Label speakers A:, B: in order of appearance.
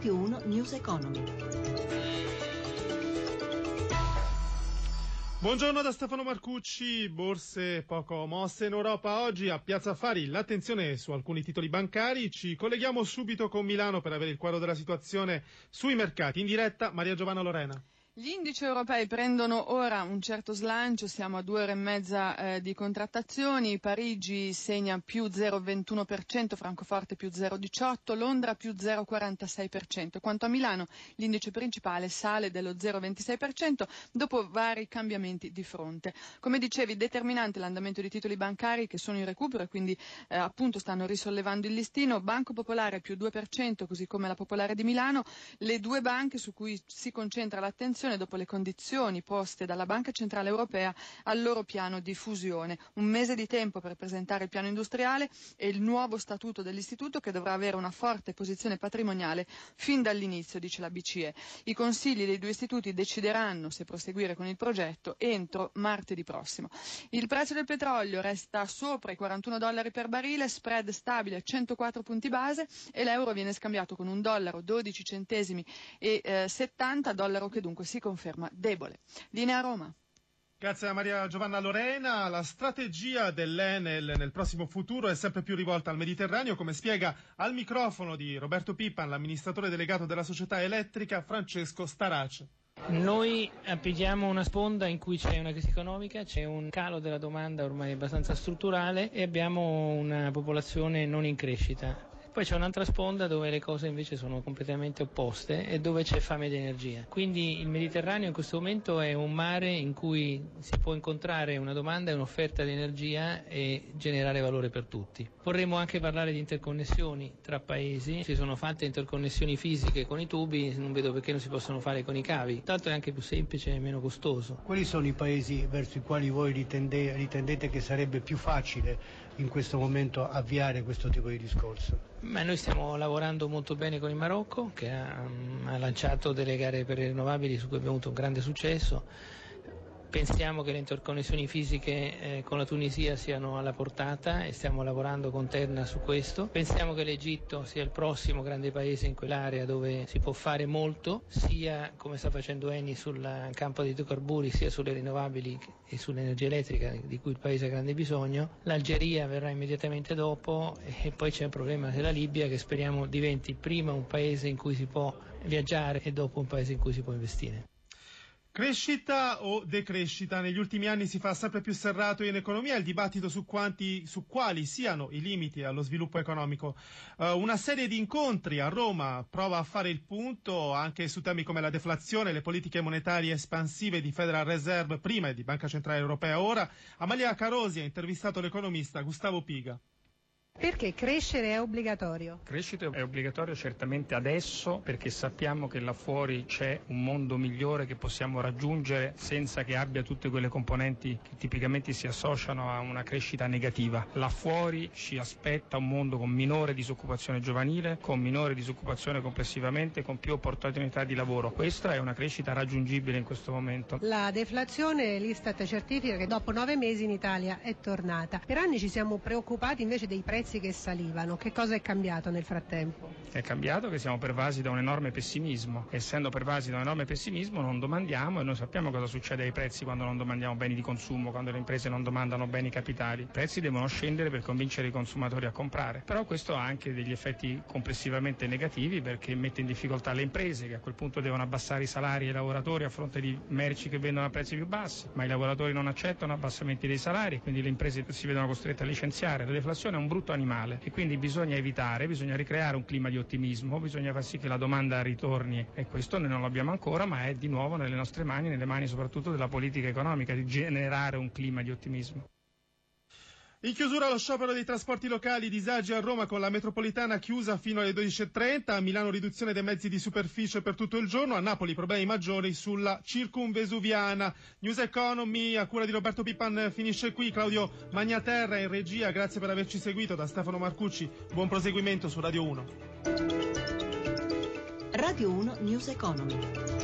A: Radio 1 News Economy.
B: Buongiorno da Stefano Marcucci, borse poco mosse in Europa oggi a Piazza Affari, l'attenzione su alcuni titoli bancari, ci colleghiamo subito con Milano per avere il quadro della situazione sui mercati, in diretta Maria Giovanna Lorena.
C: Gli indici europei prendono ora un certo slancio, siamo a due ore e mezza eh, di contrattazioni, Parigi segna più 0,21%, Francoforte più 0,18%, Londra più 0,46%. Quanto a Milano l'indice principale sale dello 0,26% dopo vari cambiamenti di fronte. Come dicevi, determinante l'andamento di titoli bancari che sono in recupero e quindi eh, appunto stanno risollevando il listino, Banco Popolare più 2%, così come la Popolare di Milano, le due banche su cui si concentra l'attenzione dopo le condizioni poste dalla Banca Centrale Europea al loro piano di fusione. Un mese di tempo per presentare il piano industriale e il nuovo statuto dell'istituto che dovrà avere una forte posizione patrimoniale fin dall'inizio, dice la BCE. I consigli dei due istituti decideranno se proseguire con il progetto entro martedì prossimo. Il prezzo del petrolio resta sopra i 41 dollari per barile, spread stabile a 104 punti base e l'euro viene scambiato con un dollaro 12 centesimi e eh, 70 dollaro che dunque si conferma debole. Linea Roma.
B: Grazie a Maria Giovanna Lorena. La strategia dell'Enel nel prossimo futuro è sempre più rivolta al Mediterraneo, come spiega al microfono di Roberto Pippan, l'amministratore delegato della società elettrica Francesco Starace.
D: Noi applichiamo una sponda in cui c'è una crisi economica, c'è un calo della domanda ormai abbastanza strutturale e abbiamo una popolazione non in crescita. Poi c'è un'altra sponda dove le cose invece sono completamente opposte e dove c'è fame di energia. Quindi il Mediterraneo in questo momento è un mare in cui si può incontrare una domanda e un'offerta di energia e generare valore per tutti. Vorremmo anche parlare di interconnessioni tra paesi, ci sono fatte interconnessioni fisiche con i tubi, non vedo perché non si possono fare con i cavi, tanto è anche più semplice e meno costoso.
E: Quali sono i paesi verso i quali voi ritende, ritendete che sarebbe più facile in questo momento avviare questo tipo di discorso?
D: Beh, noi stiamo lavorando molto bene con il Marocco che ha, ha lanciato delle gare per le rinnovabili su cui abbiamo avuto un grande successo. Pensiamo che le interconnessioni fisiche eh, con la Tunisia siano alla portata e stiamo lavorando con Terna su questo. Pensiamo che l'Egitto sia il prossimo grande paese in quell'area dove si può fare molto, sia come sta facendo Eni sul campo dei idrocarburi, sia sulle rinnovabili e sull'energia elettrica di cui il paese ha grande bisogno. L'Algeria verrà immediatamente dopo e poi c'è un problema della Libia che speriamo diventi prima un paese in cui si può viaggiare e dopo un paese in cui si può investire.
B: Crescita o decrescita? Negli ultimi anni si fa sempre più serrato in economia il dibattito su, quanti, su quali siano i limiti allo sviluppo economico. Uh, una serie di incontri a Roma prova a fare il punto anche su temi come la deflazione, le politiche monetarie espansive di Federal Reserve prima e di Banca Centrale Europea ora. Amalia Carosi ha intervistato l'economista Gustavo Piga.
F: Perché crescere è obbligatorio?
G: Crescere è obbligatorio certamente adesso perché sappiamo che là fuori c'è un mondo migliore che possiamo raggiungere senza che abbia tutte quelle componenti che tipicamente si associano a una crescita negativa. Là fuori ci aspetta un mondo con minore disoccupazione giovanile, con minore disoccupazione complessivamente, con più opportunità di lavoro. Questa è una crescita raggiungibile in questo momento.
F: La deflazione, l'Istat certifica che dopo nove mesi in Italia è tornata. Per anni ci siamo preoccupati invece dei prezzi che salivano. Che cosa è cambiato nel frattempo?
G: È cambiato che siamo pervasi da un enorme pessimismo. Essendo pervasi da un enorme pessimismo non domandiamo e noi sappiamo cosa succede ai prezzi quando non domandiamo beni di consumo, quando le imprese non domandano beni capitali. I prezzi devono scendere per convincere i consumatori a comprare. Però questo ha anche degli effetti complessivamente negativi perché mette in difficoltà le imprese che a quel punto devono abbassare i salari ai lavoratori a fronte di merci che vendono a prezzi più bassi, ma i lavoratori non accettano abbassamenti dei salari quindi le imprese si vedono costrette a licenziare. La deflazione è un brutto animale e quindi bisogna evitare, bisogna ricreare un clima di ottimismo, bisogna far sì che la domanda ritorni e questo noi non l'abbiamo ancora, ma è di nuovo nelle nostre mani, nelle mani soprattutto della politica economica, di generare un clima di ottimismo.
B: In chiusura lo sciopero dei trasporti locali, disagi a Roma con la metropolitana chiusa fino alle 12.30, a Milano riduzione dei mezzi di superficie per tutto il giorno, a Napoli problemi maggiori sulla circumvesuviana. News Economy a cura di Roberto Pippan finisce qui, Claudio Magnaterra in regia, grazie per averci seguito, da Stefano Marcucci, buon proseguimento su Radio 1.
A: Radio 1 News Economy.